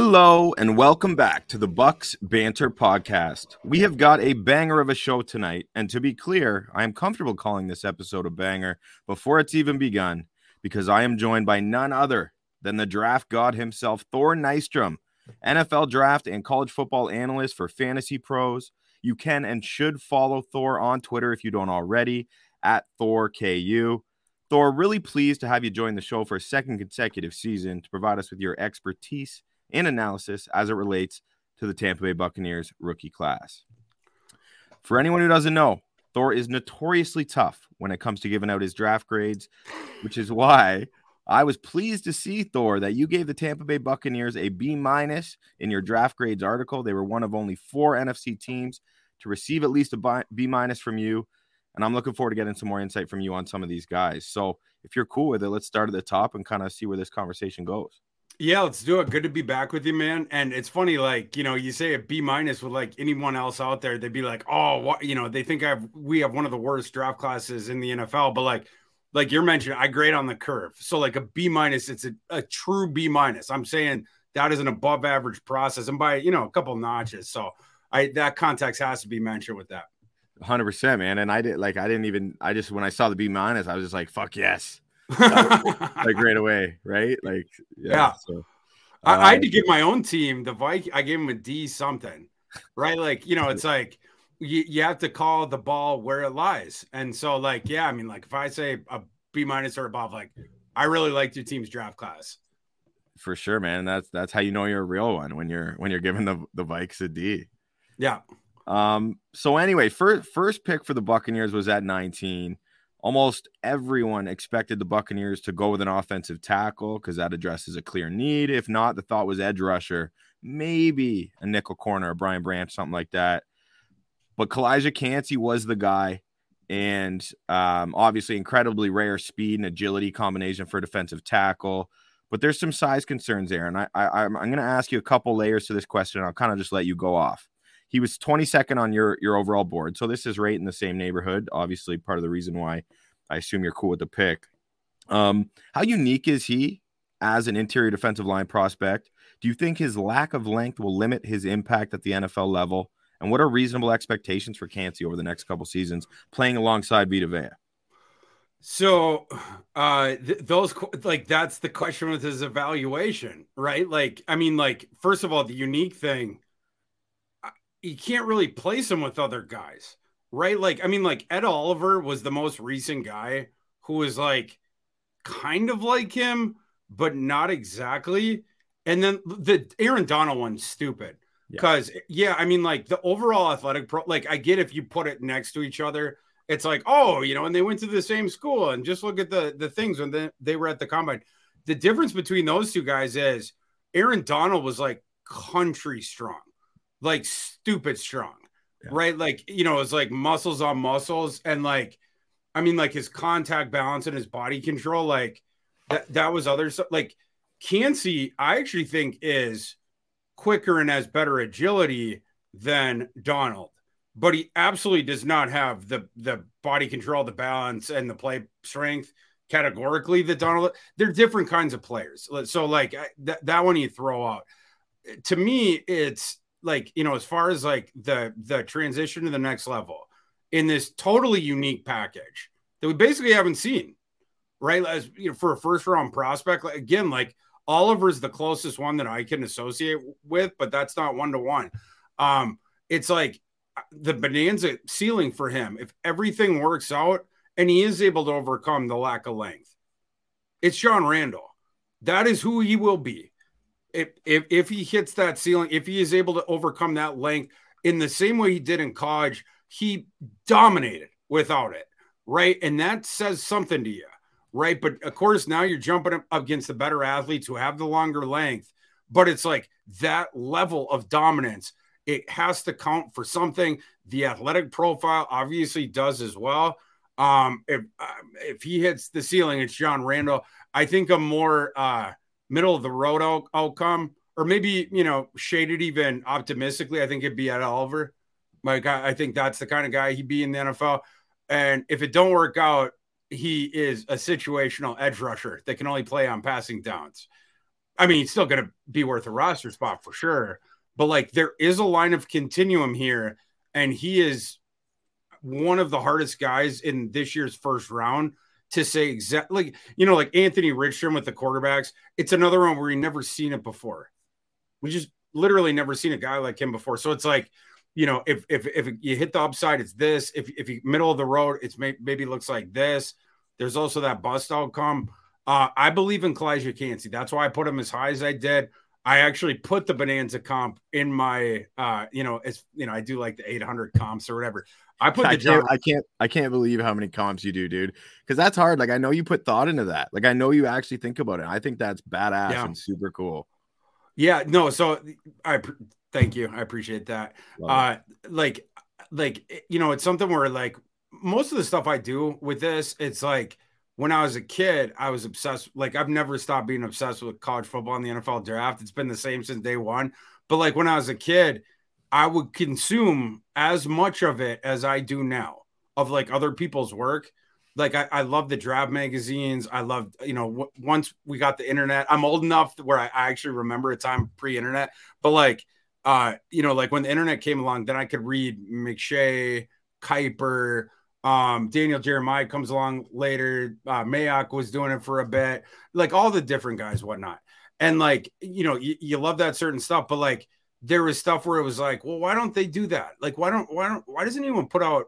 Hello and welcome back to the Bucs Banter podcast. We have got a banger of a show tonight, and to be clear, I am comfortable calling this episode a banger before it's even begun because I am joined by none other than the draft god himself, Thor Nystrom, NFL draft and college football analyst for Fantasy Pros. You can and should follow Thor on Twitter if you don't already at ThorKU. Thor, really pleased to have you join the show for a second consecutive season to provide us with your expertise and analysis as it relates to the Tampa Bay Buccaneers rookie class. For anyone who doesn't know, Thor is notoriously tough when it comes to giving out his draft grades, which is why I was pleased to see Thor that you gave the Tampa Bay Buccaneers a B minus in your draft grades article. They were one of only four NFC teams to receive at least a B minus from you. And I'm looking forward to getting some more insight from you on some of these guys. So if you're cool with it, let's start at the top and kind of see where this conversation goes. Yeah, let's do it. Good to be back with you, man. And it's funny, like you know, you say a B minus with like anyone else out there, they'd be like, "Oh, what?" You know, they think I have we have one of the worst draft classes in the NFL. But like, like you're mentioning, I grade on the curve. So like a B minus, it's a, a true B minus. I'm saying that is an above average process, and by you know a couple notches. So I that context has to be mentioned with that. Hundred percent, man. And I did like I didn't even I just when I saw the B minus, I was just like, "Fuck yes." Like right away, right? Like, yeah. yeah. So, I, I, had to uh, give my own team the Viking. I gave him a D something, right? Like, you know, it's like you, you have to call the ball where it lies. And so, like, yeah, I mean, like if I say a B minus or above, like I really liked your team's draft class. For sure, man. That's that's how you know you're a real one when you're when you're giving the the Vikes a D. Yeah. Um. So anyway, first first pick for the Buccaneers was at 19 almost everyone expected the Buccaneers to go with an offensive tackle because that addresses a clear need. If not, the thought was edge rusher, maybe a nickel corner, a Brian Branch, something like that. But Calijah Kancey was the guy, and um, obviously incredibly rare speed and agility combination for defensive tackle. But there's some size concerns there, and I, I I'm, I'm going to ask you a couple layers to this question. I'll kind of just let you go off. He was 22nd on your your overall board. So this is right in the same neighborhood. Obviously, part of the reason why I assume you're cool with the pick. Um, how unique is he as an interior defensive line prospect? Do you think his lack of length will limit his impact at the NFL level? And what are reasonable expectations for Kancey over the next couple seasons playing alongside Vita Vea? So, uh, th- those like that's the question with his evaluation, right? Like, I mean, like first of all, the unique thing you can't really place him with other guys, right? Like, I mean, like Ed Oliver was the most recent guy who was like kind of like him, but not exactly. And then the Aaron Donald one's stupid because, yeah. yeah, I mean, like the overall athletic pro, like I get if you put it next to each other, it's like, oh, you know, and they went to the same school and just look at the the things when they, they were at the combine. The difference between those two guys is Aaron Donald was like country strong like stupid strong, yeah. right? Like, you know, it's like muscles on muscles. And like, I mean, like his contact balance and his body control, like that, that was other stuff. Like, Kancey, I actually think is quicker and has better agility than Donald, but he absolutely does not have the the body control, the balance, and the play strength categorically that Donald. They're different kinds of players. So like that that one you throw out. To me, it's like you know as far as like the the transition to the next level in this totally unique package that we basically haven't seen right? As you know for a first round prospect like, again like oliver's the closest one that i can associate with but that's not one to one um it's like uh, the bonanza ceiling for him if everything works out and he is able to overcome the lack of length it's John Randle. That is who he will be if, if if he hits that ceiling, if he is able to overcome that length in the same way he did in college, he dominated without it, right? And that says something to you, right? But of course, now you're jumping up against the better athletes who have the longer length, but it's like that level of dominance. It has to count for something. The athletic profile obviously does as well. Um, if um, if he hits the ceiling, it's John Randle. I think a more uh, middle of the road out- outcome, or maybe you know shaded even optimistically. I think it'd be at Oliver. Like I, I think that's the kind of guy he'd be in the NFL. And if it don't work out, he is a situational edge rusher that can only play on passing downs. I mean, he's still going to be worth a roster spot for sure. But like, there is a line of continuum here, and he is one of the hardest guys in this year's first round to say exactly like you know like Anthony Richardson with the quarterbacks. It's another one where you never seen it before. We just literally never seen a guy like him before. So it's like you know if if if you hit the upside, it's this. If if you middle of the road, it's may, maybe looks like this. There's also that bust outcome. Uh, I believe in Calijah Kancey. That's why I put him as high as I did. I actually put the Bonanza comp in my, uh, you know, as you know, I do like the 800 comps or whatever. I put the I can't, I can't, I can't believe how many comps you do, dude. Because that's hard. Like I know you put thought into that. Like I know you actually think about it. I think that's badass Yeah. and super cool. Yeah, no. So I pr- thank you. I appreciate that. Love Uh, like, like eh, you know, it's something where like most of the stuff I do with this, it's like when I was a kid, I was obsessed. Like I've never stopped being obsessed with college football and the NFL draft. It's been the same since day one. But like when I was a kid, I would consume as much of it as I do now of like other people's work. Like I, I love the draft magazines. I love, you know, w- once we got the internet, I'm old enough where I, I actually remember a time pre-internet, but like, uh, you know, like when the internet came along, then I could read McShay, Kiper, um, Daniel Jeremiah comes along later. Uh, Mayock was doing it for a bit, like all the different guys, whatnot. And like, you know, you, you love that certain stuff, but like there was stuff where it was like, well, why don't they do that? Like, why don't, why don't, why doesn't anyone put out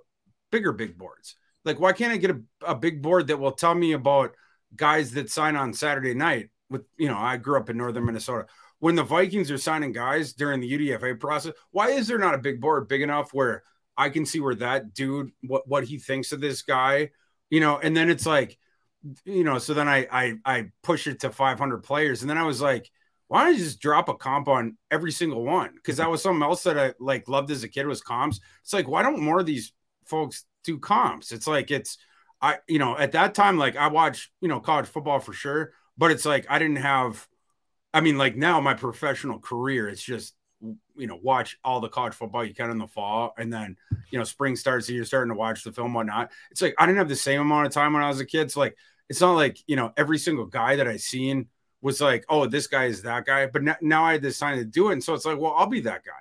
bigger big boards? Like, why can't I get a, a big board that will tell me about guys that sign on Saturday night? With, you know, I grew up in northern Minnesota. When the Vikings are signing guys during the UDFA process, why is there not a big board big enough where I can see where that dude, what, what he thinks of this guy, you know, and then it's like, you know, so then I, I, I push it to 500 players. And then I was like, why don't you just drop a comp on every single one? Cause that was something else that I like loved as a kid was comps. It's like, why don't more of these folks do comps? It's like, it's, I, you know, at that time, like I watched, you know, college football for sure, but it's like, I didn't have, I mean, like now my professional career, it's just, you know, watch all the college football you can in the fall. And then, you know, spring starts and you're starting to watch the film, whatnot. It's like, I didn't have the same amount of time when I was a kid. So like, it's not like, you know, every single guy that I seen was like, oh, this guy is that guy. But n- now I decided to do it. And so it's like, well, I'll be that guy.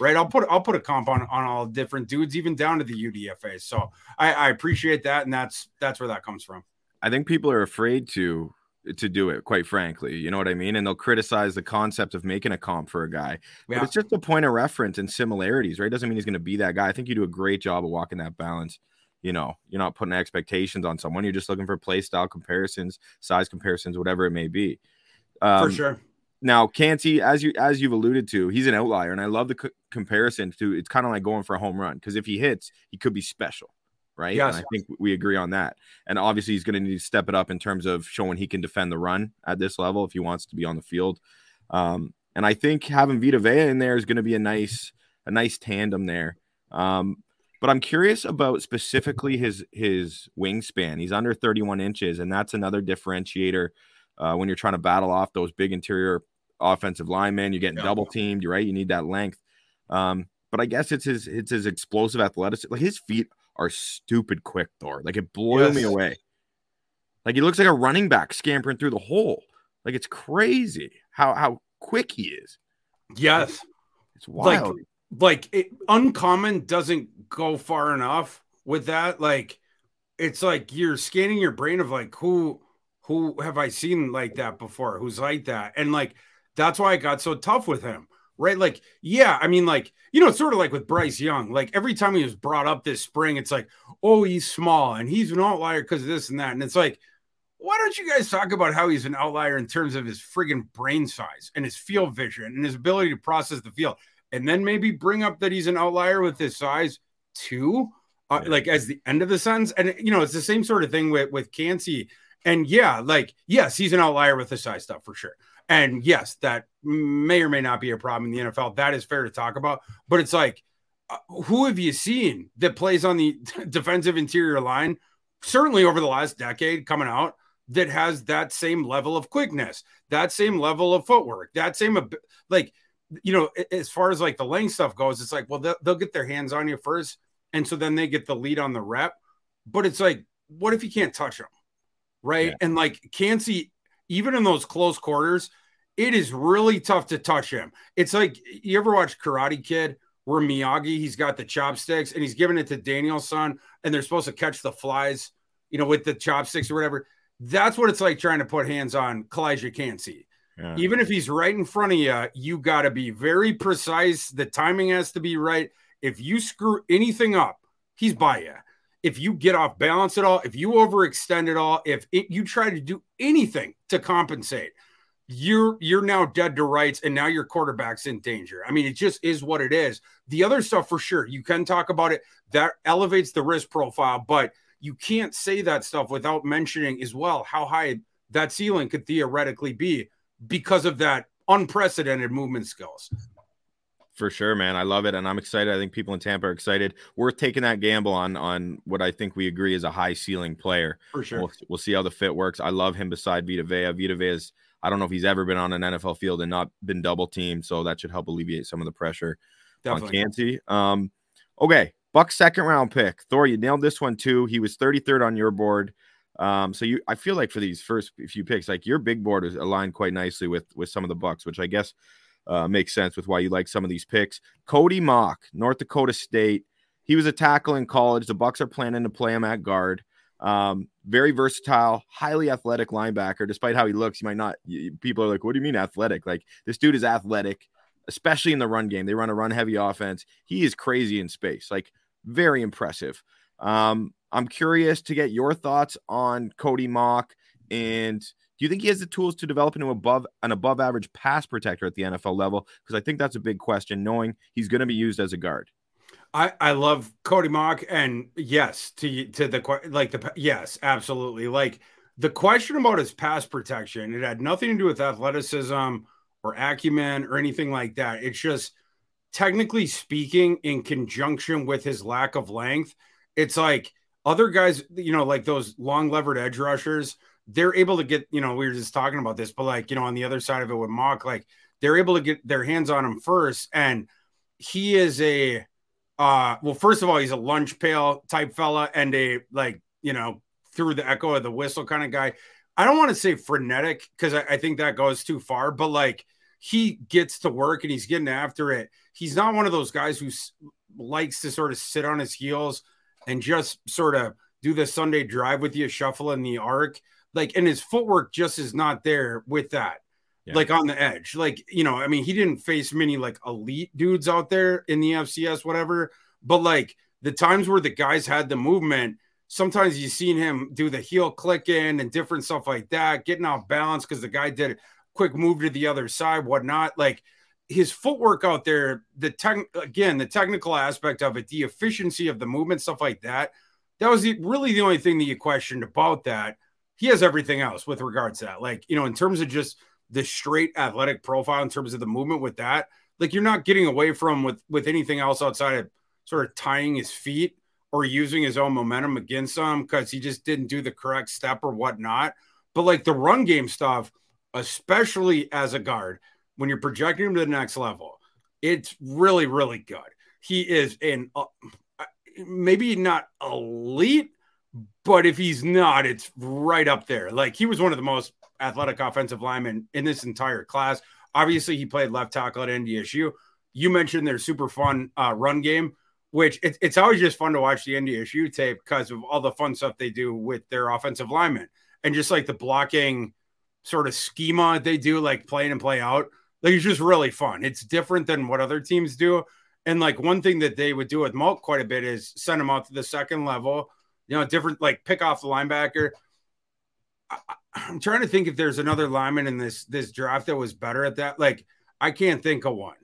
Right. I'll put I'll put a comp on, on all different dudes, even down to the UDFA. So I, I appreciate that. And that's that's where that comes from. I think people are afraid to to do it, quite frankly. You know what I mean? And they'll criticize the concept of making a comp for a guy. But it's just a point of reference and similarities, right? Doesn't mean he's going to be that guy. I think you do a great job of walking that balance. You know, you're not putting expectations on someone. You're just looking for play style comparisons, size comparisons, whatever it may be. Um, for sure. Now, Kancey, as you as you've alluded to, he's an outlier, and I love the comparison to. It's kind of like going for a home run because if he hits, he could be special, right? Yes. And I think we agree on that. And obviously, he's going to need to step it up in terms of showing he can defend the run at this level if he wants to be on the field. Um, and I think having Vita Vea in there is going to be a nice a nice tandem there. Um, but I'm curious about specifically his his wingspan. He's under 31 inches, and that's another differentiator uh, when you're trying to battle off those big interior offensive linemen. You're getting Yeah. double teamed. You're right. You need that length. Um, but I guess it's his it's his explosive athleticism. Like his feet are stupid quick, Thor. Like it blew me away. Like he looks like a running back scampering through the hole. Like it's crazy how how quick he is. Yes. It's Like- wild. like it, uncommon doesn't go far enough with that like it's like you're scanning your brain of like who who have i seen like that before who's like that and like that's why i got so tough with him right like yeah i mean like you know it's sort of like with bryce young like every time he was brought up this spring it's like oh he's small and he's an outlier because of this and that and it's like why don't you guys talk about how he's an outlier in terms of his friggin' brain size and his field vision and his ability to process the field and then maybe bring up that he's an outlier with his size too, uh, Yeah. like as the end of the sentence. And you know, it's the same sort of thing with with Kancey. And yeah, like yes, he's an outlier with the size stuff for sure. And yes, that may or may not be a problem in the NFL. That is fair to talk about. But it's like, uh, who have you seen that plays on the defensive interior line? Certainly over the last decade, coming out that has that same level of quickness, that same level of footwork, that same like you know, as far as like the length stuff goes, it's like, well, they'll, they'll get their hands on you first. And so then they get the lead on the rep. But it's like, what if you can't touch them? Right. Yeah. And like, Kancey, even in those close quarters, it is really tough to touch him. It's like you ever watch Karate Kid where Miyagi he's got the chopsticks and he's giving it to Daniel-san and they're supposed to catch the flies, you know, with the chopsticks or whatever. That's what it's like trying to put hands on Calijah Kancey. Yeah. Even if he's right in front of you, you got to be very precise. The timing has to be right. If you screw anything up, he's by you. If you get off balance at all, if you overextend at all, if it, you try to do anything to compensate, you're you're now dead to rights and now your quarterback's in danger. I mean, it just is what it is. The other stuff for sure, you can talk about it. That elevates the risk profile, but you can't say that stuff without mentioning as well how high that ceiling could theoretically be because of that unprecedented movement skills. For sure, man. I love it, and I'm excited. I think people in Tampa are excited. Worth taking that gamble on on what I think we agree is a high ceiling player. For sure. We'll, we'll see how the fit works. I love him beside Vita Vea. Vita Vea is I don't know if he's ever been on an NFL field and not been double teamed, so that should help alleviate some of the pressure Definitely. on Kancey. Um, okay, Buck second round pick. Thor, you nailed this one too. He was 33rd on your board. Um, so you, I feel like for these first few picks, like your big board is aligned quite nicely with with some of the Bucs, which I guess uh, makes sense with why you like some of these picks. Cody Mauch, North Dakota State. He was a tackle in college. The Bucs are planning to play him at guard. Um, very versatile, highly athletic linebacker. Despite how he looks, you might not. People are like, "What do you mean athletic?" Like this dude is athletic, especially in the run game. They run a run heavy offense. He is crazy in space. Like very impressive. Um, I'm curious to get your thoughts on Cody Mauch and do you think he has the tools to develop into above an above average pass protector at the NFL level? Because I think that's a big question, knowing he's going to be used as a guard. I, I love Cody Mauch, and yes, to to the like the yes, absolutely. Like the question about his pass protection, it had nothing to do with athleticism or acumen or anything like that. It's just technically speaking, in conjunction with his lack of length, it's like other guys, you know, like those long levered edge rushers, they're able to get, you know, we were just talking about this, but like, you know, on the other side of it with Mauch, like they're able to get their hands on him first. And he is a, uh, well, first of all, he's a lunch pail type fella and a like, you know, through the echo of the whistle kind of guy. I don't want to say frenetic because I, I think that goes too far, but like he gets to work and he's getting after it. He's not one of those guys who likes to sort of sit on his heels and just sort of do the Sunday drive with you, shuffle in the arc. Like, and his footwork just is not there with that. Yeah. Like on the edge, like you know, I mean, he didn't face many like elite dudes out there in the FCS, whatever. But like the times where the guys had the movement, sometimes you've seen him do the heel clicking and different stuff like that, getting off balance because the guy did a quick move to the other side, whatnot. Like his footwork out there, the tech again, the technical aspect of it, the efficiency of the movement, stuff like that. That was the, really the only thing that you questioned about that. He has everything else with regards to that. Like, you know, in terms of just the straight athletic profile, in terms of the movement with that, like you're not getting away from with with anything else outside of sort of tying his feet or using his own momentum against him because he just didn't do the correct step or whatnot. But like the run game stuff, especially as a guard, when you're projecting him to the next level, it's really, really good. He is in uh, maybe not elite, but if he's not, it's right up there. Like he was one of the most athletic offensive linemen in this entire class. Obviously, he played left tackle at NDSU. You mentioned their super fun uh, run game, which it, it's always just fun to watch the NDSU tape because of all the fun stuff they do with their offensive linemen and just like the blocking sort of schema they do, like play in and play out. Like it's just really fun. It's different than what other teams do. And like one thing that they would do with Mauch quite a bit is send him out to the second level, you know, different like pick off the linebacker. I, am trying to think if there's another lineman in this this draft that was better at that. Like I can't think of one.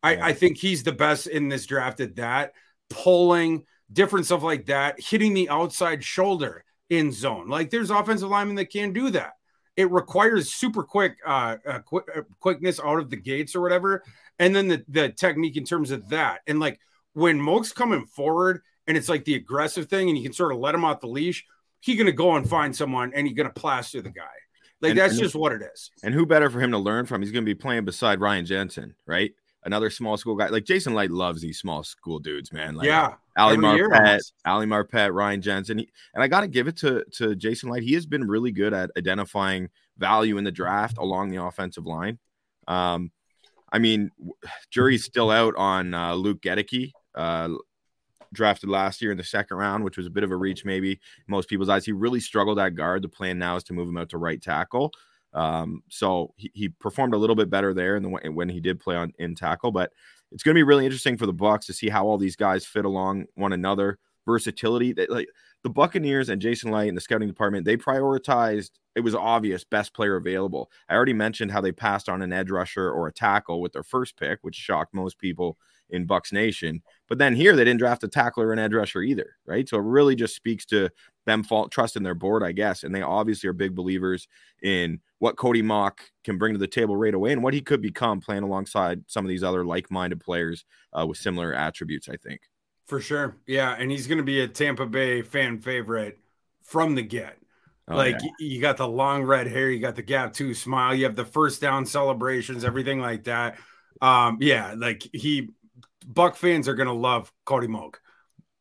I, I think he's the best in this draft at that, pulling different stuff like that, hitting the outside shoulder in zone. Like there's offensive linemen that can do that it requires super quick uh, uh, qu- uh, quickness out of the gates or whatever and then the, the technique in terms of that and like when Mauch's coming forward and it's like the aggressive thing and you can sort of let him off the leash he's gonna go and find someone and he's gonna plaster the guy. Like and, that's and just what it is. and who better for him to learn from? He's gonna be playing beside ryan jensen right? Another small school guy. Like jason Licht loves these small school dudes man. Like yeah. Ali Marpet, Ali Marpet, Ryan Jensen, he, and I got to give it to to Jason Licht. He has been really good at identifying value in the draft along the offensive line. Um, I mean, jury's still out on uh, Luke Goedeke, uh, drafted last year in the second round, which was a bit of a reach, maybe most people's eyes. He really struggled at guard. The plan now is to move him out to right tackle. Um, so he, he, performed a little bit better there in the when he did play on in tackle, but it's going to be really interesting for the Bucs to see how all these guys fit along one another. Versatility, that like the Buccaneers and Jason Licht and the scouting department, they prioritized. It was obvious best player available. I already mentioned how they passed on an edge rusher or a tackle with their first pick, which shocked most people in Bucs Nation. But then here they didn't draft a tackler and an edge rusher either, right? So it really just speaks to them fault trust in their board, I guess. And they obviously are big believers in what Cody Mauch can bring to the table right away and what he could become playing alongside some of these other like-minded players uh, with similar attributes. I think for sure, yeah, and he's going to be a Tampa Bay fan favorite from the get. Oh, like yeah. you got the long red hair, you got the gap two smile, you have the first down celebrations, everything like that. Um, yeah, like he Buck fans are gonna love Cody Mauch.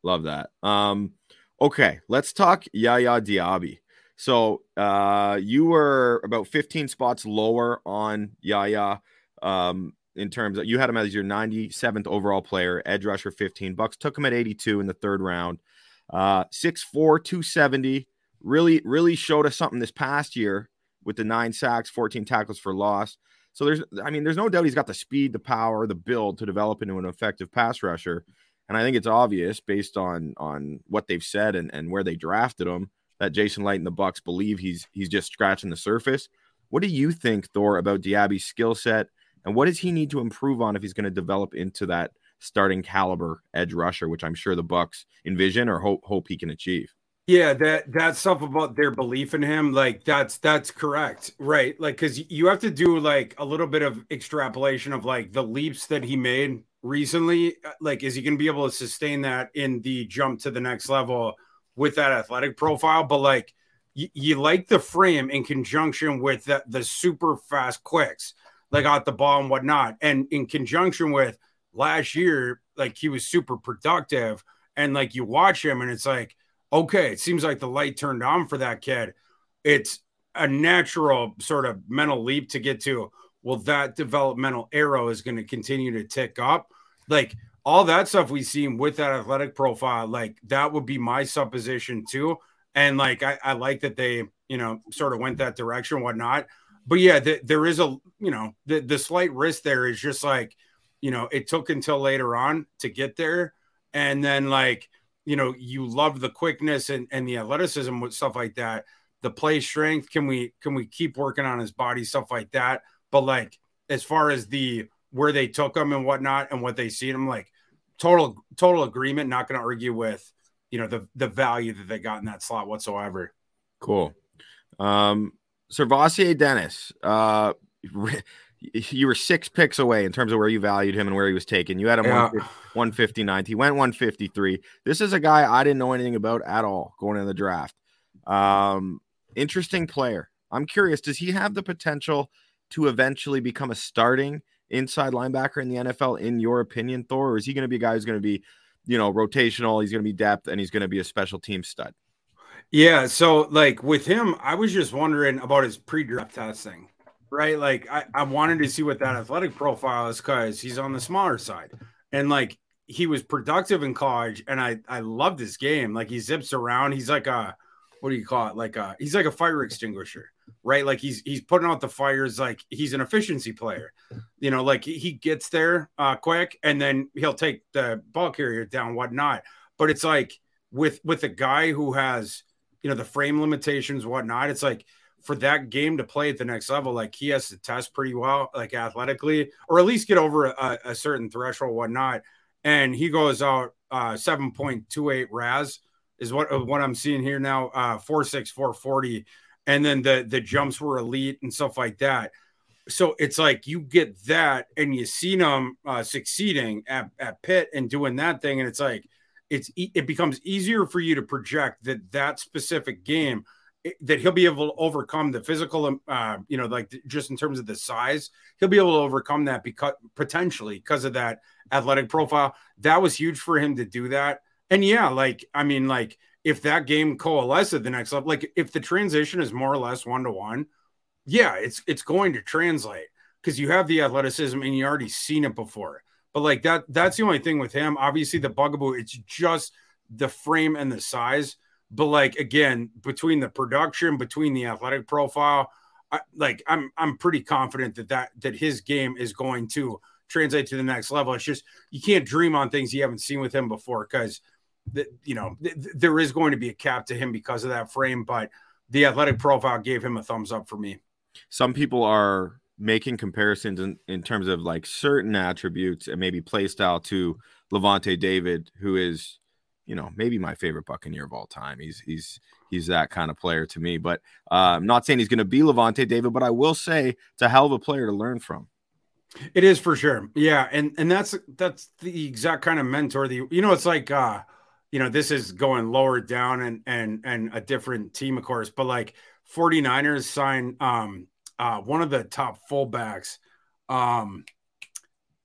Love that. Um, okay, let's talk Yaya Diaby. So uh, you were about 15 spots lower on Yaya. Um, in terms of you had him as your 97th overall player, edge rusher 15 Bucs, took him at 82 in the third round. Uh 6'4, 270. Really, really showed us something this past year with the nine sacks, 14 tackles for loss. So there's, I mean, there's no doubt he's got the speed, the power, the build to develop into an effective pass rusher. And I think it's obvious based on on what they've said and, and where they drafted him that Jason Licht and the Bucs believe he's he's just scratching the surface. What do you think, Thor, about Diaby's skill set, and what does he need to improve on if he's going to develop into that starting caliber edge rusher, which I'm sure the Bucs envision or hope hope he can achieve? Yeah, that that stuff about their belief in him, like that's that's correct, right? Like, because you have to do like a little bit of extrapolation of like the leaps that he made recently. Uh, like, is he going to be able to sustain that in the jump to the next level with that athletic profile? But like, y- you like the frame in conjunction with the, the super fast quicks, like out the ball and whatnot, and in conjunction with last year, like he was super productive, and like you watch him, and it's like okay, it seems like the light turned on for that kid. It's a natural sort of mental leap to get to. Well, that developmental arrow is going to continue to tick up. Like all that stuff we've seen with that athletic profile, like that would be my supposition too. And like I, I like that they, you know, sort of went that direction, whatnot. But yeah, the, there is a, you know, the, the slight risk there is just like, you know, it took until later on to get there. And then like, you know you love the quickness and, and the athleticism with stuff like that the play strength can we can we keep working on his body stuff like that? But like as far as the where they took him and whatnot and what they see him like total total agreement not going to argue with you know the the value that they got in that slot whatsoever. Cool. Um SirVocea Dennis uh you were six picks away in terms of where you valued him and where he was taken. You had him yeah. 159. He went 153. This is a guy I didn't know anything about at all going in the draft. Um, interesting player. I'm curious, does he have the potential to eventually become a starting inside linebacker in the NFL, in your opinion, Thor? Or is he going to be a guy who's going to be, you know, rotational? He's going to be depth and he's going to be a special team stud. Yeah. So, like with him, I was just wondering about his pre draft testing right? Like I, I wanted to see what that athletic profile is because he's on the smaller side. And like he was productive in college and I I loved his game. Like he zips around. He's like a what do you call it? Like a he's like a fire extinguisher, right? Like he's he's putting out the fires like he's an efficiency player. You know, like he gets there uh quick and then he'll take the ball carrier down, whatnot. But it's like with with a guy who has you know the frame limitations, whatnot, it's like for that game to play at the next level, like he has to test pretty well, like athletically, or at least get over a, a certain threshold, whatnot. And he goes out uh, 7.28 RAS is what uh, what I'm seeing here now, uh, 4.6, 440. And then the the jumps were elite and stuff like that. So it's like you get that and you see them uh, succeeding at, at Pitt and doing that thing. And it's like, it's it becomes easier for you to project that that specific game that he'll be able to overcome the physical, um, uh, you know, like just in terms of the size, he'll be able to overcome that because potentially because of that athletic profile. That was huge for him to do that. And yeah, like I mean, like if that game coalesces at the next level, like if the transition is more or less one to one, yeah, it's it's going to translate because you have the athleticism and you already seen it before. But like that, that's the only thing with him. Obviously, the bugaboo, it's just the frame and the size. But like again, between the production, between the athletic profile, I, like I'm I'm pretty confident that that that his game is going to translate to the next level. It's just you can't dream on things you haven't seen with him before because you know th- there is going to be a cap to him because of that frame. But the athletic profile gave him a thumbs up for me. Some people are making comparisons in, in terms of like certain attributes and maybe play style to Lavonte David, who is, you know, maybe my favorite Buccaneer of all time. He's he's he's that kind of player to me. But uh, I'm not saying he's going to be Lavonte David, but I will say it's a hell of a player to learn from. It is for sure. Yeah, and and that's that's the exact kind of mentor that you, you know it's like uh you know this is going lower down and and and a different team of course, but like 49ers sign um uh one of the top fullbacks um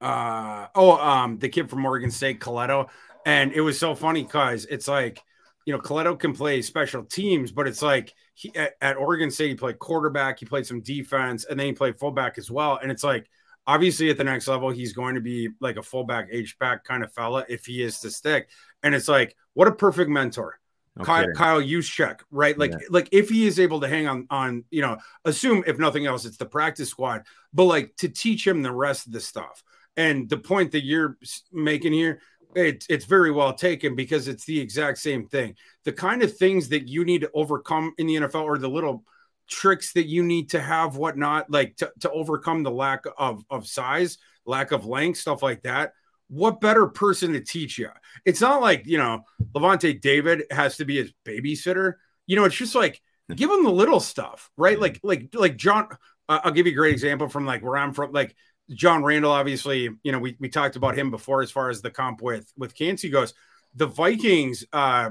uh oh um the kid from Oregon State Colletto and it was so funny cuz it's like you know Colletto can play special teams but it's like he at, at Oregon State he played quarterback, he played some defense and then he played fullback as well. And it's like obviously at the next level he's going to be like a fullback h back kind of fella if he is to stick. And it's like what a perfect mentor. Okay. kyle, kyle Juszczyk, right? Like yeah. like if he is able to hang on on you know assume if nothing else it's the practice squad but like to teach him the rest of the stuff. And the point that you're making here it, it's very well taken because it's the exact same thing the kind of things that you need to overcome in the nfl or the little tricks that you need to have, whatnot, like to, to overcome the lack of, of size, lack of length, stuff like that. What better person to teach you? It's not like, you know, Lavonte David has to be his babysitter. You know, it's just like give him the little stuff, right? Like, like, like John, uh, I'll give you a great example from like where I'm from. Like John Randle, obviously, you know, we, we talked about him before as far as the comp with, with Kancey goes the Vikings, uh,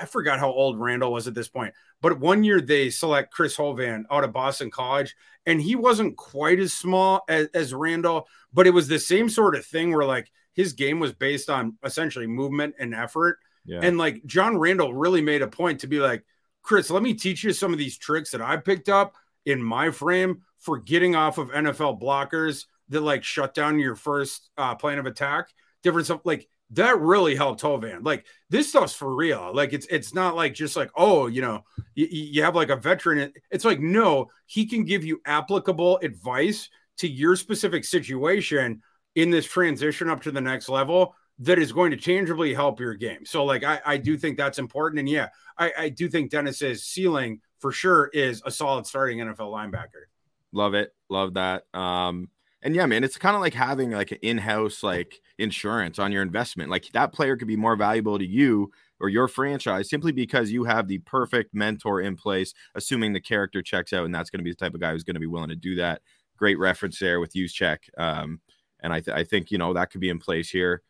I forgot how old Randle was at this point, but one year they select Chris Hovan out of Boston College, and he wasn't quite as small as, as Randle, but it was the same sort of thing where like his game was based on essentially movement and effort. Yeah. And like John Randle really made a point to be like, Chris, let me teach you some of these tricks that I picked up in my frame for getting off of NFL blockers that like shut down your first uh, plane of attack. Different stuff like that really helped Hovan. Like this stuff's for real. Like it's it's not like just like oh you know you, you have like a veteran. It's like no, he can give you applicable advice to your specific situation in this transition up to the next level that is going to tangibly help your game. So like I, I do think that's important. And yeah, I, I do think Dennis's ceiling for sure is a solid starting NFL linebacker. Love it. Love that. Um and yeah, man, it's kind of like having like an in-house like insurance on your investment. Like that player could be more valuable to you or your franchise simply because you have the perfect mentor in place, assuming the character checks out, and that's going to be the type of guy who's going to be willing to do that. Great reference there with Juszczyk. Um, and I, th- I think you know that could be in place here,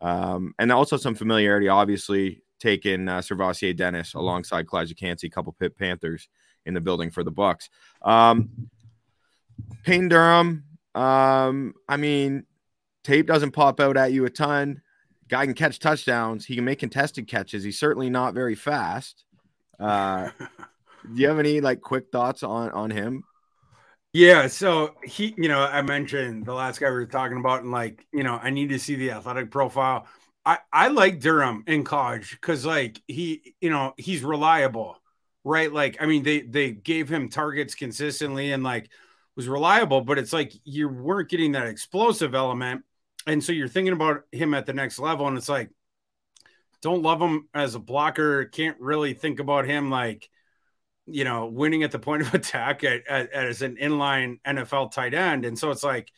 um, and also some familiarity. Obviously, taking uh, SirVocea Dennis alongside Calijah Kancey, a couple Pitt Panthers in the building for the Bucs. Um, Payne Durham, um, I mean, tape doesn't pop out at you a ton. Guy can catch touchdowns. He can make contested catches. He's certainly not very fast. Uh, do you have any like quick thoughts on on him? Yeah, so he, you know, I mentioned the last guy we were talking about, and like, you know, I need to see the athletic profile. I I like Durham in college because like he, you know, he's reliable, right? Like, I mean, they they gave him targets consistently, and like was reliable, but it's like you weren't getting that explosive element. And so you're thinking about him at the next level, and it's like, don't love him as a blocker. Can't really think about him like, you know, winning at the point of attack at, at, as an inline NFL tight end. And so it's like,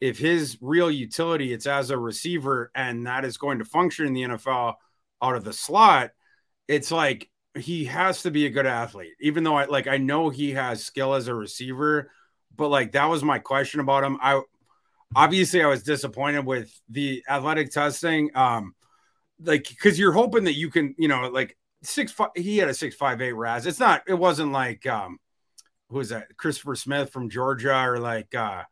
if his real utility it's as a receiver and that is going to function in the NFL out of the slot, it's like he has to be a good athlete. Even though I like I know he has skill as a receiver, but like that was my question about him. I obviously I was disappointed with the athletic testing. Um, like because you're hoping that you can, you know, like six five. He had a six five eight RAS. It's not. It wasn't like um, who was that? Christopher Smith from Georgia or like uh,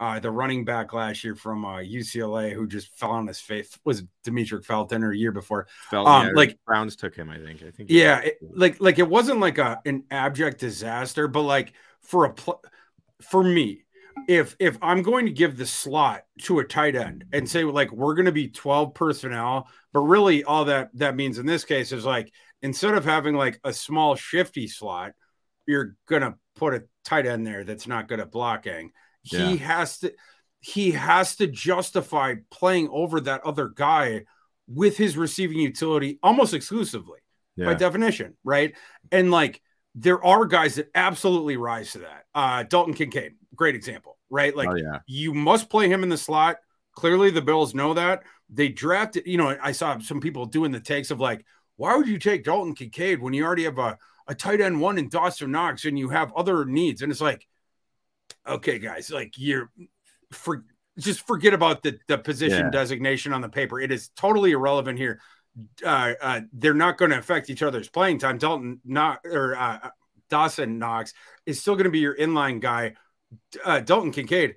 uh, the running back last year from uh, UCLA who just fell on his face was Demetric Felton or a year before. Felton, um, yeah, like Browns took him, I think. I think. Yeah, it, like like it wasn't like a an abject disaster, but like for a pl- for me, if if I'm going to give the slot to a tight end and say like we're going to be 12 personnel, but really all that that means in this case is like instead of having like a small shifty slot, you're going to put a tight end there that's not good at blocking. Yeah. He has to he has to justify playing over that other guy with his receiving utility almost exclusively yeah. by definition, right? And like there are guys that absolutely rise to that. Uh, Dalton Kincaid, great example, right? Like, oh, yeah. you must play him in the slot. Clearly, the Bills know that. They drafted, you know, I saw some people doing the takes of like, why would you take Dalton Kincaid when you already have a, a tight end one in Dawson Knox and you have other needs? And it's like, okay, guys, like you're for just forget about the, the position yeah. designation on the paper. It is totally irrelevant here uh, uh, they're not going to affect each other's playing time. Dalton not or uh, Dawson Knox is still going to be your inline guy. Uh, Dalton Kincaid,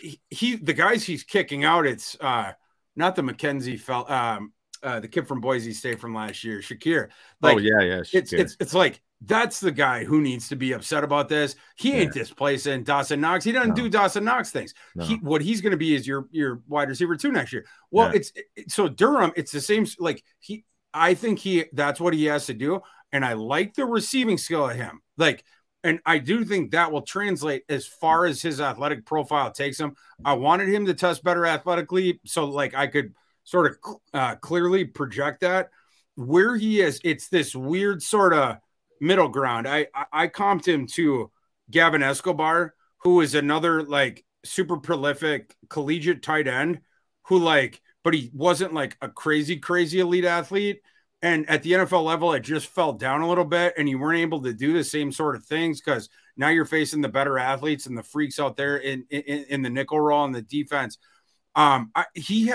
he, he, the guys he's kicking out. It's uh, not the McKenzie felt um, uh, the kid from Boise State from last year, Shakir. Like, oh yeah, yeah. Shakir. It's it's it's like that's the guy who needs to be upset about this. He ain't yeah. displacing Dawson Knox. He doesn't no. do Dawson Knox things. No. He what he's going to be is your your wide receiver two next year. Well, yeah. it's it, so Durham. It's the same. Like he, I think he that's what he has to do, and I like the receiving skill of him. Like, and I do think that will translate as far as his athletic profile takes him. I wanted him to test better athletically, so like I could sort of uh, clearly project that where he is. It's this weird sort of middle ground. I, I, I comped him to Gavin Escobar, who is another like super prolific collegiate tight end who like, but he wasn't like a crazy, crazy elite athlete. And at the NFL level, it just fell down a little bit, and you weren't able to do the same sort of things because now you're facing the better athletes and the freaks out there in in, in the nickel role and the defense. Um, I, he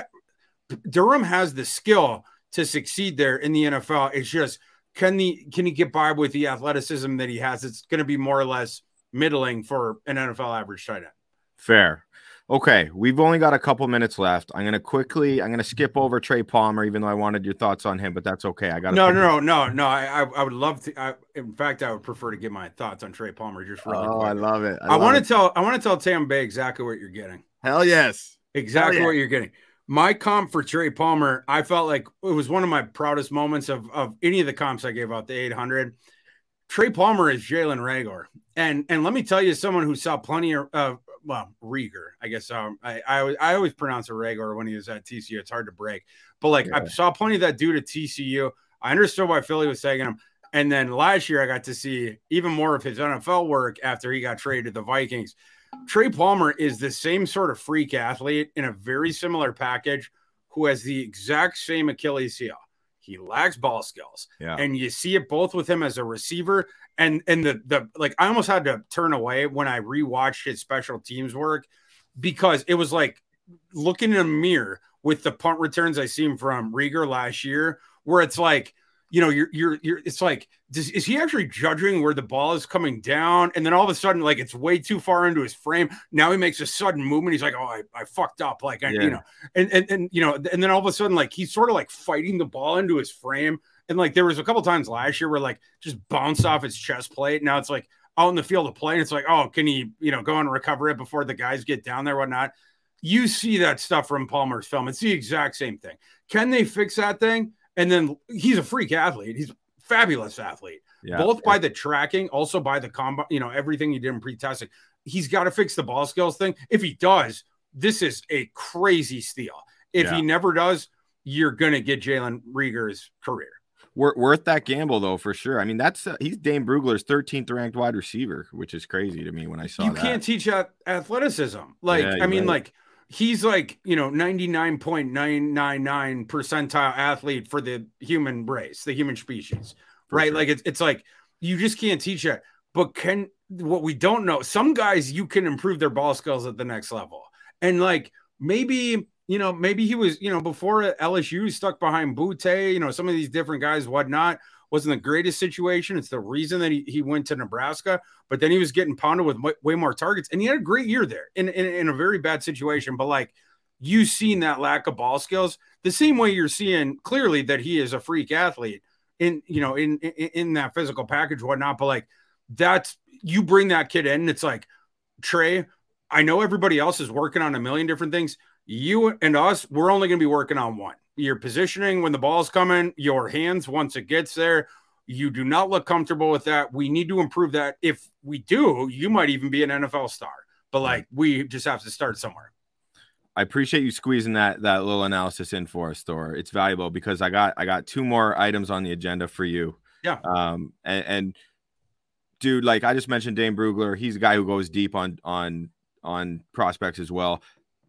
Durham has the skill to succeed there in the NFL. It's just can the can he get by with the athleticism that he has? It's going to be more or less middling for an NFL average tight end. Fair. Okay, we've only got a couple minutes left. I'm going to quickly. I'm going to skip over Trey Palmer, even though I wanted your thoughts on him, but that's okay. I got no, no, no, no, no. I, I would love to. I, in fact, I would prefer to get my thoughts on Trey Palmer just really. Oh, quick. I love it. I, I want to tell. I want to tell Tam Bay exactly what you're getting. Hell yes. Exactly Hell yeah. what you're getting my comp for Trey Palmer, I felt like it was one of my proudest moments of, of any of the comps I gave out the 800. Trey Palmer is Jalen Rager. And and let me tell you, someone who saw plenty of, uh, well, Reagor, I guess um, I, I, I always pronounce it Rager when he was at TCU. It's hard to break. But like yeah. I saw plenty of that dude at TCU. I understood why Philly was taking him. And then last year, I got to see even more of his NFL work after he got traded to the Vikings. Trey Palmer is the same sort of freak athlete in a very similar package who has the exact same Achilles heel. He lacks ball skills. Yeah. And you see it both with him as a receiver and and the the like I almost had to turn away when I rewatched his special teams work because it was like looking in a mirror with the punt returns I seen from Reagor last year, where it's like you know, you're you're you're it's like does, is he actually judging where the ball is coming down? And then all of a sudden like it's way too far into his frame. Now he makes a sudden movement. He's like oh i, I fucked up. Like I, yeah. you know and, and and you know and then all of a sudden like he's sort of like fighting the ball into his frame. And like there was a couple times last year where like just bounced off his chest plate. Now it's like out in the field of play and it's like oh can he you know go and recover it before the guys get down there whatnot? You see that stuff from palmer's film. It's the exact same thing. Can they fix that thing and then he's a freak athlete. He's a fabulous athlete, yeah. both by the tracking, also by the combo, you know, everything he did in pre-testing. He's got to fix the ball skills thing. If he does, this is a crazy steal. If yeah. he never does, you're gonna get Jalen Reagor's career. Worth that gamble though, for sure. I mean, that's uh, he's Dane Brugler's 13th ranked wide receiver, which is crazy to me when I saw. You that. can't teach athleticism. Like, yeah, I mean, right. like he's like you know 99.999 percentile athlete for the human race the human species for right? sure. like it's, it's like you just can't teach it. But can what we don't know some guys you can improve their ball skills at the next level. And like maybe you know maybe he was you know before lsu stuck behind Boutte you know some of these different guys whatnot wasn't the greatest situation. It's the reason that he, he went to Nebraska, but then he was getting pounded with way, more targets. And he had a great year there in, in, in a very bad situation. But like you've seen that lack of ball skills the same way you're seeing clearly that he is a freak athlete in, you know, in, in, in that physical package, whatnot. But like that's, you bring that kid in, it's like, Trey, I know everybody else is working on a million different things. You and us, we're only going to be working on one. Your positioning when the ball's coming, your hands once it gets there. You do not look comfortable with that. We need to improve that. If we do, you might even be an NFL star. But like, we just have to start somewhere. I appreciate you squeezing that that little analysis in for us, Thor. It's valuable because I got I got two more items on the agenda for you. Yeah. Um and, and dude, like I just mentioned Dane Brugler, he's a guy who goes deep on on on prospects as well.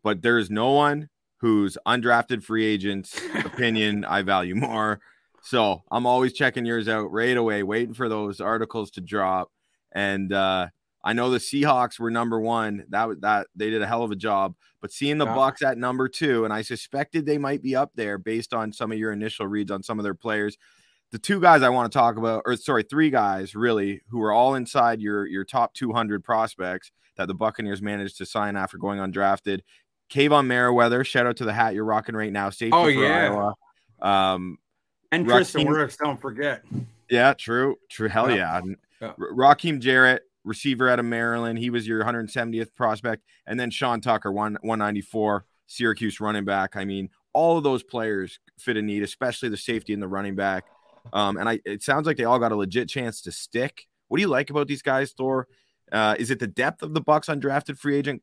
But there's no one whose undrafted free agents opinion I value more. So I'm always checking yours out right away, waiting for those articles to drop. And uh I know the Seahawks were number one. That was that they did a hell of a job. But seeing the yeah. Bucs at number two, and I suspected they might be up there based on some of your initial reads on some of their players. The two guys I want to talk about, or sorry, three guys really, who are all inside your your top 200 prospects that the Buccaneers managed to sign after going undrafted. Kaevon Merriweather, shout out to the hat you're rocking right now. Safety oh yeah. Iowa. Um, and Tristan Wirfs, don't forget. Yeah, true, true. Hell yeah. yeah. Rakim Jarrett, receiver out of Maryland. He was your 170th prospect. And then Sean Tucker, one, 194, Syracuse running back. I mean, all of those players fit a need, especially the safety and the running back. Um, and I, it sounds like they all got a legit chance to stick. What do you like about these guys, Thor? Uh, is it the depth of the Bucs undrafted free agent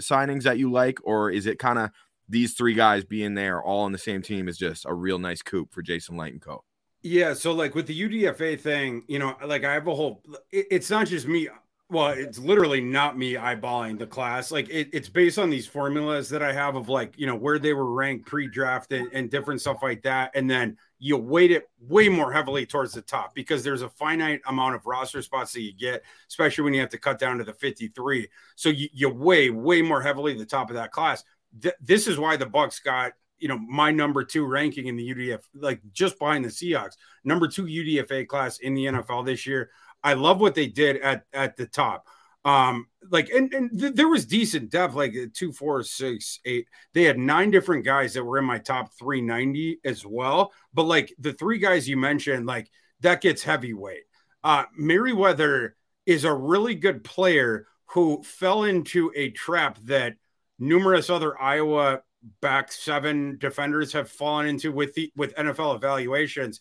signings that you like, or is it kind of these three guys being there all on the same team is just a real nice coup for Jason Licht and Co. Yeah, so like with the UDFA thing, you know, like I have a whole. It, it's not just me. Well, it's literally not me eyeballing the class. Like it, it's based on these formulas that I have of like you know where they were ranked pre-draft and, and different stuff like that, and then you weight it way more heavily towards the top because there's a finite amount of roster spots that you get, especially when you have to cut down to the 53. So you, you weigh way more heavily the top of that class. Th- this is why the Bucs got you know, my number two ranking in the UDF, like just behind the Seahawks, number two UDFA class in the NFL this year. I love what they did at at the top. Um, like and, and th- there was decent depth, like two, four, six, eight. They had nine different guys that were in my top 390 as well. But like the three guys you mentioned, like that gets heavyweight. Uh Merriweather is a really good player who fell into a trap that numerous other Iowa back seven defenders have fallen into with the with NFL evaluations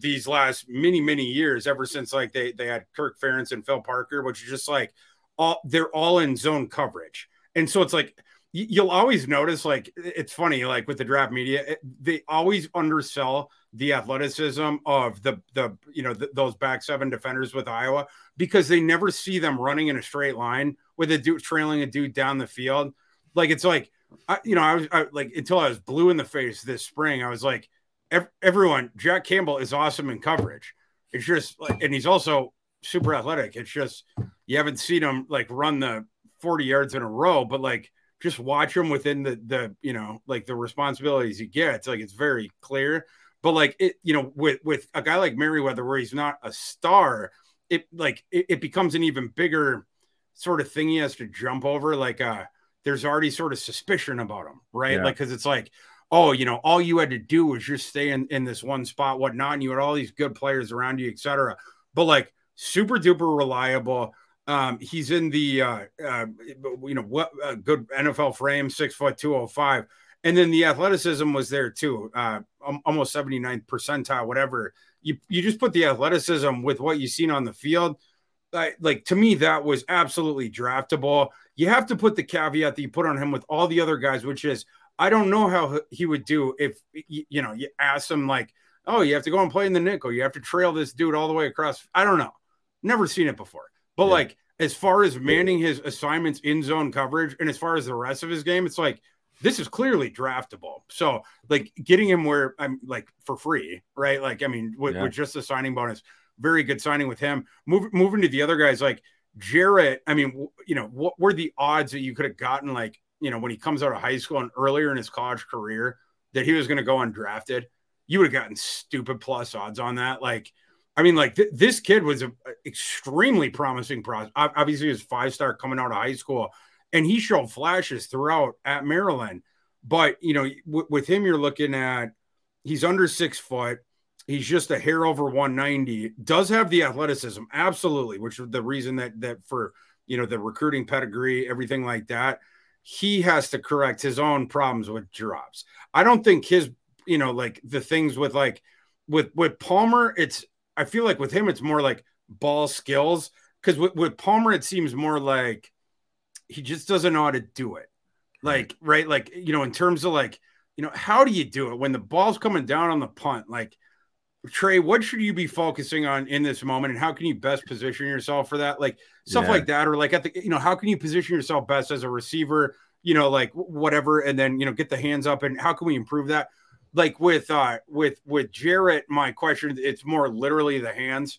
these last many many years ever since like they they had Kirk Ferentz and Phil Parker which is just like all they're all in zone coverage and so it's like you'll always notice like it's funny like with the draft media they always undersell the athleticism of the the you know those back seven defenders with Iowa because they never see them running in a straight line with a dude trailing a dude down the field like it's like I, you know, I was I, like until I was blue in the face this spring. I was like, ev- everyone, Jack Campbell is awesome in coverage. It's just and he's also super athletic. It's just you haven't seen him like run the forty yards in a row, but like just watch him within the the you know like the responsibilities he gets. Like it's very clear. But like it, you know, with with a guy like Merriweather, where he's not a star, it like it, it becomes an even bigger sort of thing he has to jump over. Like uh there's already sort of suspicion about him, right? Yeah. Like, because it's like, oh, you know, all you had to do was just stay in, in this one spot, whatnot, and you had all these good players around you, etc. But like, super duper reliable. Um, he's in the uh, uh you know what a good NFL frame, six foot two oh five, and then the athleticism was there too, uh, almost 79th percentile, whatever. You you just put the athleticism with what you've seen on the field. Like, like to me, that was absolutely draftable you have to put the caveat that you put on him with all the other guys, which is I don't know how he would do if you know you ask him like, oh, you have to go and play in the nickel, you have to trail this dude all the way across. I don't know, never seen it before, but yeah. like as far as manning his assignments in zone coverage and as far as the rest of his game, it's like this is clearly draftable. So like getting him where I'm like for free, right? Like I mean, with, yeah. with just the signing bonus, very good signing with him. Move, moving to the other guys, like Jarrett, I mean, you know, what were the odds that you could have gotten, like, you know, when he comes out of high school and earlier in his college career that he was going to go undrafted? You would have gotten stupid plus odds on that. Like, I mean, like th- this kid was an extremely promising prospect. Obviously, he was five star coming out of high school, and he showed flashes throughout at Maryland. But you know, w- with him, you're looking at he's under six foot. He's just a hair over 190. Does have the athleticism, absolutely, which is the reason that that for you know, the recruiting pedigree, everything like that. He has to correct his own problems with drops. I don't think his, you know, like the things with like with with Palmer, it's I feel like with him, it's more like ball skills. Because with, with Palmer, it seems more like he just doesn't know how to do it. Like, right, like you know, in terms of like, you know, how do you do it when the ball's coming down on the punt? Like, Trey, what should you be focusing on in this moment, and how can you best position yourself for that? Like stuff yeah. like that, or like at the, you know, how can you position yourself best as a receiver? You know, like whatever, and then you know, get the hands up, and how can we improve that? Like with uh with with Jarrett, my question, it's more literally the hands.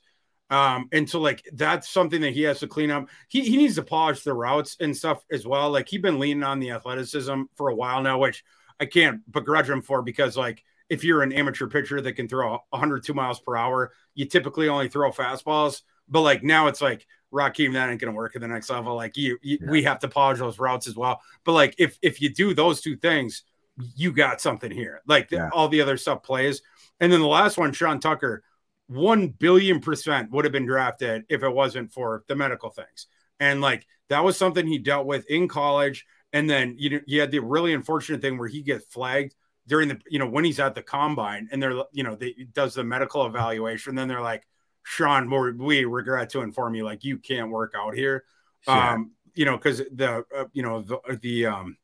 Um, and so like that's something that he has to clean up. He he needs to polish the routes and stuff as well. Like he's been leaning on the athleticism for a while now, which I can't begrudge him for because like if you're an amateur pitcher that can throw 102 miles per hour, you typically only throw fastballs. But like now it's like Rakim, that ain't gonna work at the next level. Like you, you yeah. we have to polish those routes as well. But like if if you do those two things, you got something here. Like yeah. all the other stuff plays. And then the last one, Sean Tucker, one billion percent would have been drafted if it wasn't for the medical things. And like that was something he dealt with in college. And then you know you had the really unfortunate thing where he gets flagged during the you know when he's at the combine and they're you know they does the medical evaluation then they're like sean we regret to inform you like you can't work out here. Um you know because the uh, you know the, the um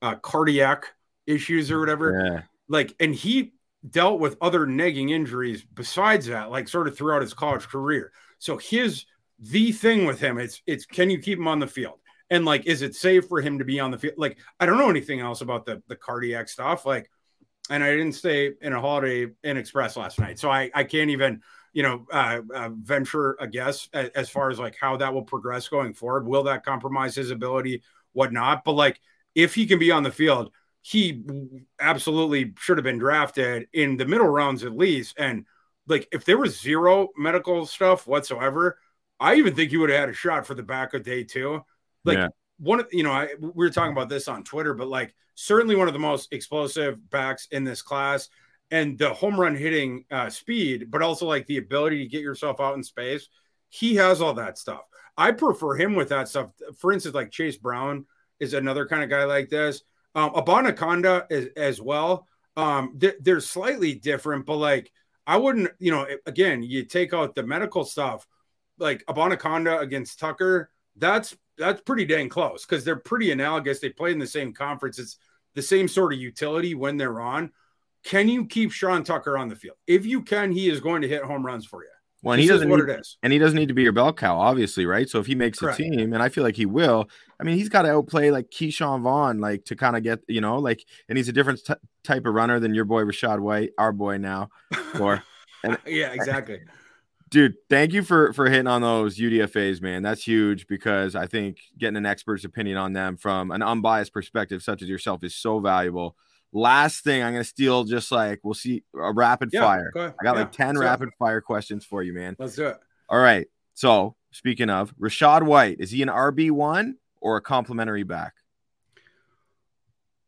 uh, cardiac issues or whatever. Yeah. like and he dealt with other nagging injuries besides that like sort of throughout his college career. So his the thing with him it's it's can you keep him on the field? And like is it safe for him to be on the field? Like i don't know anything else about the the cardiac stuff. Like and I didn't stay in a Holiday Inn Express last night, so I I can't even you know uh, uh, venture a guess as, far as like how that will progress going forward. Will that compromise his ability, whatnot? But like if he can be on the field, he absolutely should have been drafted in the middle rounds at least. And like if there was zero medical stuff whatsoever, I even think he would have had a shot for the back of day two. Like yeah one of you know I, we were talking about this on Twitter, but like certainly one of the most explosive backs in this class, and the home run hitting uh, speed, but also like the ability to get yourself out in space. He has all that stuff. I prefer him with that stuff. For instance, like Chase Brown is another kind of guy like this. Um, Abanikanda is as well. Um, they're, they're slightly different, but like I wouldn't, you know, again, you take out the medical stuff, like Abanikanda against Tucker. That's that's pretty dang close because they're pretty analogous. They play in the same conference. It's the same sort of utility when they're on. Can you keep Sean Tucker on the field? If you can, he is going to hit home runs for you. Well, he doesn't what need, it is. and he doesn't need to be your bell cow, obviously, right? So if he makes Correct. a team, and I feel like he will, I mean, he's got to outplay like Ke'Shawn Vaughn, like to kind of get, you know, like, and he's a different t- type of runner than your boy Rachaad White, our boy now, or and, yeah, exactly dude thank you for for hitting on those udfas man. That's huge because i think getting an expert's opinion on them from an unbiased perspective such as yourself is so valuable. Last thing i'm gonna steal just like we'll see a rapid yeah, fire. go i got yeah, like 10 rapid it. fire questions for you man. Let's do it. All right so speaking of Rachaad White is he an rb1 or a complimentary back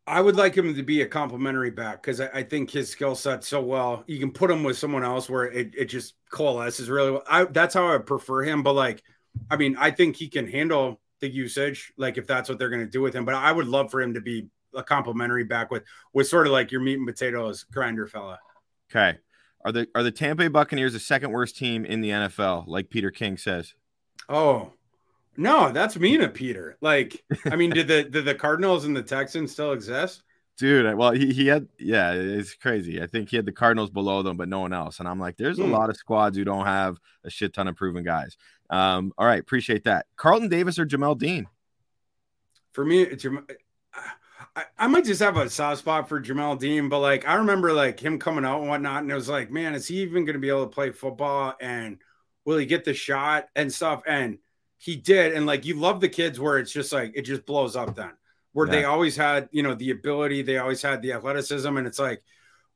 I would like him to be a complimentary back because I, I, think his skill set so well. You can put him with someone else where it, it just coalesces really well. I, that's how I prefer him. But like, I mean, I think he can handle the usage, like if that's what they're going to do with him. But I would love for him to be a complimentary back with with sort of like your meat and potatoes grinder fella. Okay. Are the are the Tampa Bay Buccaneers the second worst team in the NFL, like Peter King says? Oh, no, that's mean of Peter. Like, I mean, did the did the Cardinals and the Texans still exist? Dude, well, he, he had yeah, it's crazy. I think he had the Cardinals below them, but no one else. And I'm like, there's a hmm. lot of squads who don't have a shit ton of proven guys. Um, all right, appreciate that. Carlton Davis or Jamel Dean? For me, it's I, I might just have a soft spot for Jamel Dean, but like I remember like him coming out and whatnot, and it was like, man, is he even going to be able to play football? And will he get the shot and stuff? And he did. And like you love the kids where it's just like it just blows up then. Where yeah. they always had, you know, the ability, they always had the athleticism, and it's like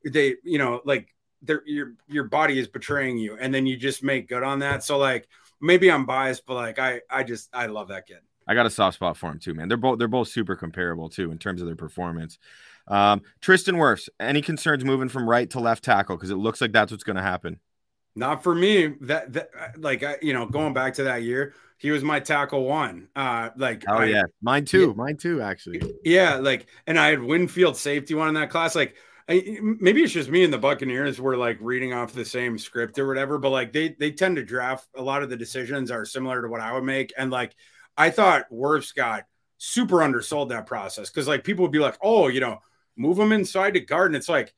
they, you know, like their your your body is betraying you, and then you just make good on that. So like maybe I'm biased, but like I I just I love that kid. I got a soft spot for him too, man. They're both they're both super comparable too in terms of their performance. Um, Tristan Wirfs, any concerns moving from right to left tackle? Because it looks like that's what's going to happen. Not for me. That, that like I, you know, going back to that year, he was my tackle one. Uh, like oh I, yeah, mine too, yeah, mine too, actually. Yeah, like, and I had Winfield safety one in that class. Like, I, maybe it's just me and the Buccaneers were like reading off the same script or whatever, but like they they tend to draft a lot of the decisions are similar to what I would make, and like I thought Wirfs got super undersold that process because like people would be like, oh, you know, move him inside to guard, and it's like,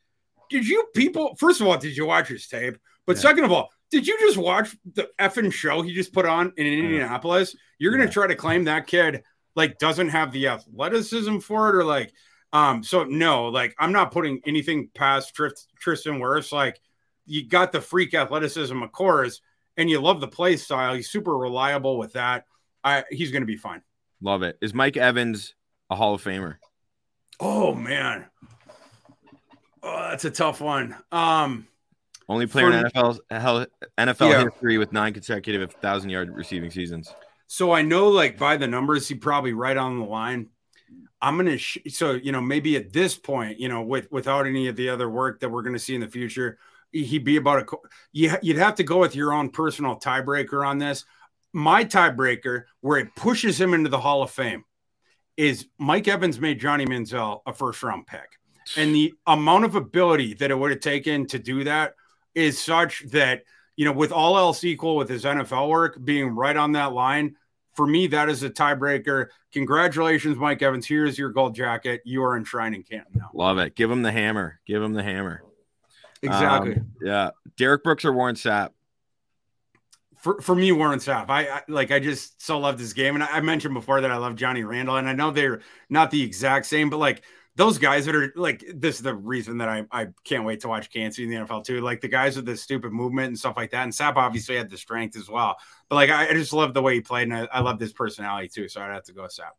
did you people? First of all, did you watch his tape? But yeah. second of all, did you just watch the effing show he just put on in Indianapolis? You're gonna yeah. try to claim that kid like doesn't have the athleticism for it, or like, um, so no, like I'm not putting anything past Tristan Wirfs. Like, you got the freak athleticism, of course, and you love the play style. He's super reliable with that. I he's gonna be fine. Love it. Is Mike Evans a Hall of Famer? Oh man, oh, that's a tough one. Um only player in NFL NFL yeah. history with nine consecutive thousand yard receiving seasons. So I know, like by the numbers, he probably right on the line. I'm gonna sh- so you know maybe at this point, you know, with without any of the other work that we're gonna see in the future, he'd be about a. You, you'd have to go with your own personal tiebreaker on this. My tiebreaker, where it pushes him into the Hall of Fame, is Mike Evans made Johnny Manziel a first round pick, and the amount of ability that it would have taken to do that is such that you know, with all else equal, with his NFL work being right on that line, for me, that is a tiebreaker. Congratulations, Mike Evans. Here's your gold jacket. You are enshrined Canton now. Love it. Give him the hammer. Give him the hammer. Exactly. Um, yeah. Derrick Brooks or Warren Sapp? For, for me, Warren Sapp, I, I, like. I just so love this game, and I, I mentioned before that I love Johnny Randle, and I know they're not the exact same, but like those guys that are like this is the reason that I, I can't wait to watch Kancey in the NFL too. Like the guys with the stupid movement and stuff like that. And Sapp obviously had the strength as well. But like I, I just love the way he played and I, I love his personality too. So I'd have to go Sapp.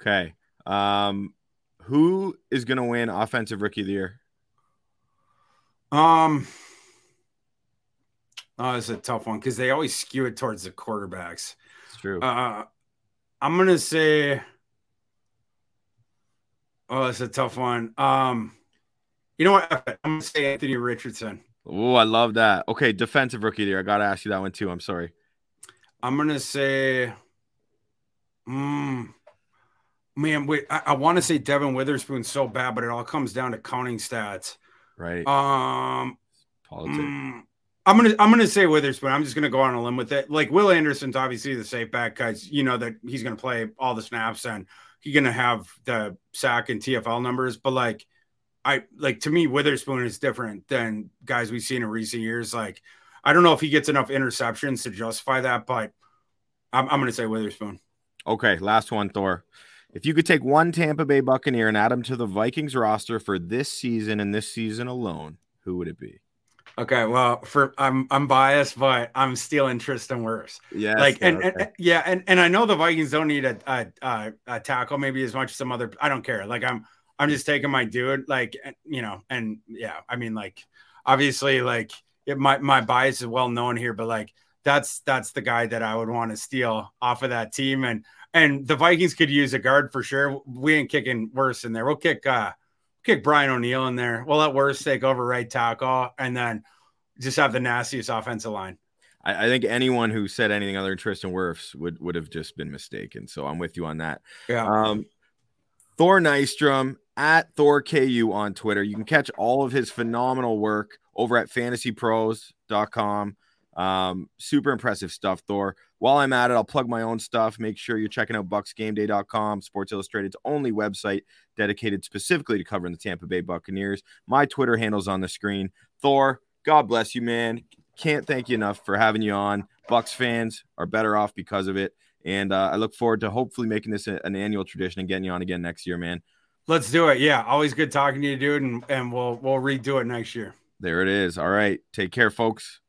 Okay. Um who is gonna win offensive rookie of the year? Um Oh, it's a tough one because they always skew it towards the quarterbacks. It's true. Uh I'm gonna say Oh, that's a tough one. Um, you know what? I'm gonna say Anthony Richardson. Oh, I love that. Okay, defensive rookie there. I gotta ask you that one too. I'm sorry. I'm gonna say, mm, man, wait. I, I want to say Devon Witherspoon so bad, but it all comes down to counting stats. Right. Um. Politics. Mm, I'm gonna I'm gonna say Witherspoon. I'm just gonna go on a limb with it. Like Will Anderson's obviously the safe back because you know that he's gonna play all the snaps and he's gonna have the sack and TFL numbers, but like I like to me, Witherspoon is different than guys we've seen in recent years. Like I don't know if he gets enough interceptions to justify that, but I'm, I'm gonna say Witherspoon. Okay, last one, Thor. If you could take one Tampa Bay Buccaneer and add him to the Vikings roster for this season and this season alone, who would it be? Okay, well, for I'm I'm biased, but I'm stealing Tristan Wirfs. Yeah, like and, okay. and, yeah, and and I know the Vikings don't need a, a, a a tackle maybe as much as some other. I don't care. Like I'm I'm just taking my dude. Like you know, and yeah, I mean like obviously like it, my my bias is well known here, but like that's that's the guy that I would want to steal off of that team, and and the Vikings could use a guard for sure. We ain't kicking Wirfs in there. We'll kick uh kick Brian O'Neill in there. We'll let Wirfs take over right tackle and then just have the nastiest offensive line. I, I, think anyone who said anything other than Tristan Wirfs would would have just been mistaken. So I'm with you on that. Yeah. Um, Thor Nystrom at Thor KU on Twitter. You can catch all of his phenomenal work over at fantasypros.com. Um, super impressive stuff, Thor. While I'm at it, I'll plug my own stuff. Make sure you're checking out bucsgameday.com, Sports Illustrated's only website dedicated specifically to covering the Tampa Bay Buccaneers. My Twitter handle's on the screen. Thor, God bless you, man. Can't thank you enough for having you on. Bucs fans are better off because of it. And uh, I look forward to hopefully making this a, an annual tradition and getting you on again next year, man. Let's do it. Yeah, always good talking to you, dude, and, and we'll we'll redo it next year. There it is. All right. Take care, folks.